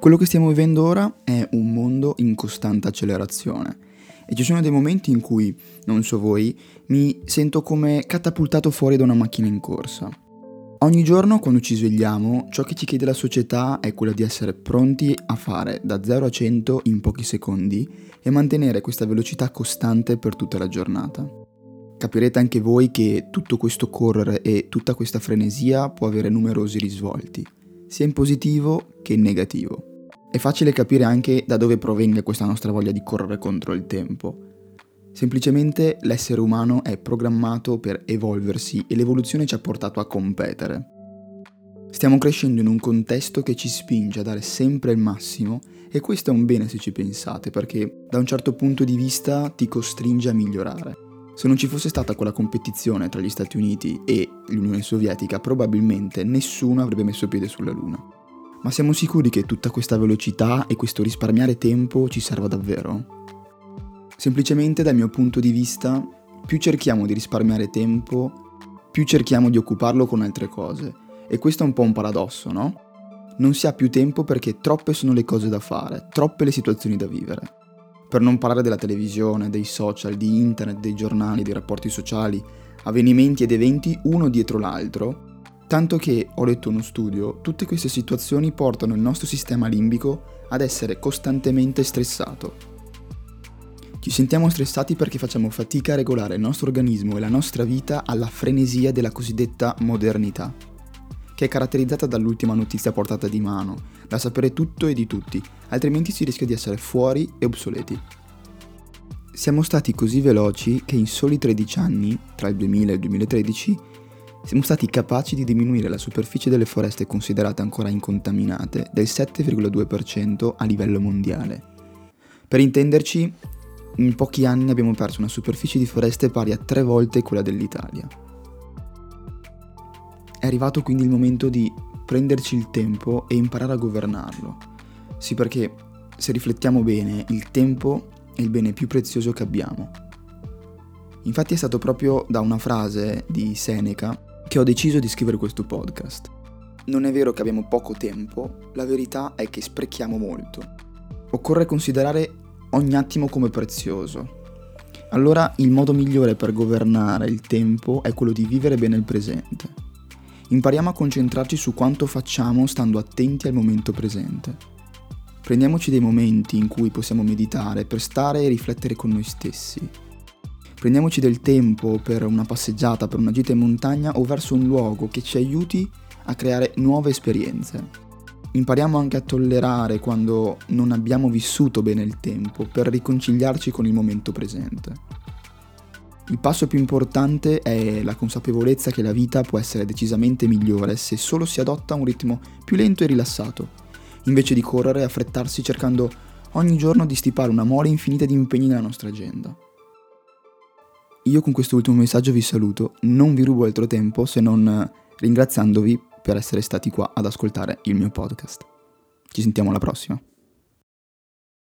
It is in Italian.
Quello che stiamo vivendo ora è un mondo in costante accelerazione e ci sono dei momenti in cui, non so voi, mi sento come catapultato fuori da una macchina in corsa. Ogni giorno quando ci svegliamo, ciò che ci chiede la società è quello di essere pronti a fare da 0 a 100 in pochi secondi e mantenere questa velocità costante per tutta la giornata. Capirete anche voi che tutto questo correre e tutta questa frenesia può avere numerosi risvolti, sia in positivo che in negativo. È facile capire anche da dove provenga questa nostra voglia di correre contro il tempo. Semplicemente l'essere umano è programmato per evolversi e l'evoluzione ci ha portato a competere. Stiamo crescendo in un contesto che ci spinge a dare sempre il massimo e questo è un bene se ci pensate perché da un certo punto di vista ti costringe a migliorare. Se non ci fosse stata quella competizione tra gli Stati Uniti e l'Unione Sovietica, probabilmente nessuno avrebbe messo piede sulla Luna. Ma siamo sicuri che tutta questa velocità e questo risparmiare tempo ci serva davvero? Semplicemente dal mio punto di vista, più cerchiamo di risparmiare tempo, più cerchiamo di occuparlo con altre cose. E questo è un po' un paradosso, no? Non si ha più tempo perché troppe sono le cose da fare, troppe le situazioni da vivere. Per non parlare della televisione, dei social, di internet, dei giornali, dei rapporti sociali, avvenimenti ed eventi uno dietro l'altro, tanto che, ho letto uno studio, tutte queste situazioni portano il nostro sistema limbico ad essere costantemente stressato. Ci sentiamo stressati perché facciamo fatica a regolare il nostro organismo e la nostra vita alla frenesia della cosiddetta modernità che è caratterizzata dall'ultima notizia portata di mano, da sapere tutto e di tutti, altrimenti si rischia di essere fuori e obsoleti. Siamo stati così veloci che in soli 13 anni, tra il 2000 e il 2013, siamo stati capaci di diminuire la superficie delle foreste considerate ancora incontaminate del 7,2% a livello mondiale. Per intenderci, in pochi anni abbiamo perso una superficie di foreste pari a tre volte quella dell'Italia. È arrivato quindi il momento di prenderci il tempo e imparare a governarlo. Sì, perché se riflettiamo bene, il tempo è il bene più prezioso che abbiamo. Infatti è stato proprio da una frase di Seneca che ho deciso di scrivere questo podcast. Non è vero che abbiamo poco tempo, la verità è che sprechiamo molto. Occorre considerare ogni attimo come prezioso. Allora il modo migliore per governare il tempo è quello di vivere bene il presente impariamo a concentrarci su quanto facciamo stando attenti al momento presente. Prendiamoci dei momenti in cui possiamo meditare per stare e riflettere con noi stessi. Prendiamoci del tempo per una passeggiata, per una gita in montagna o verso un luogo che ci aiuti a creare nuove esperienze. Impariamo anche a tollerare quando non abbiamo vissuto bene il tempo per riconciliarci con il momento presente. Il passo più importante è la consapevolezza che la vita può essere decisamente migliore se solo si adotta un ritmo più lento e rilassato, invece di correre e affrettarsi cercando ogni giorno di stipare una mole infinita di impegni nella nostra agenda. Io con questo ultimo messaggio vi saluto, non vi rubo altro tempo se non ringraziandovi per essere stati qua ad ascoltare il mio podcast. Ci sentiamo alla prossima.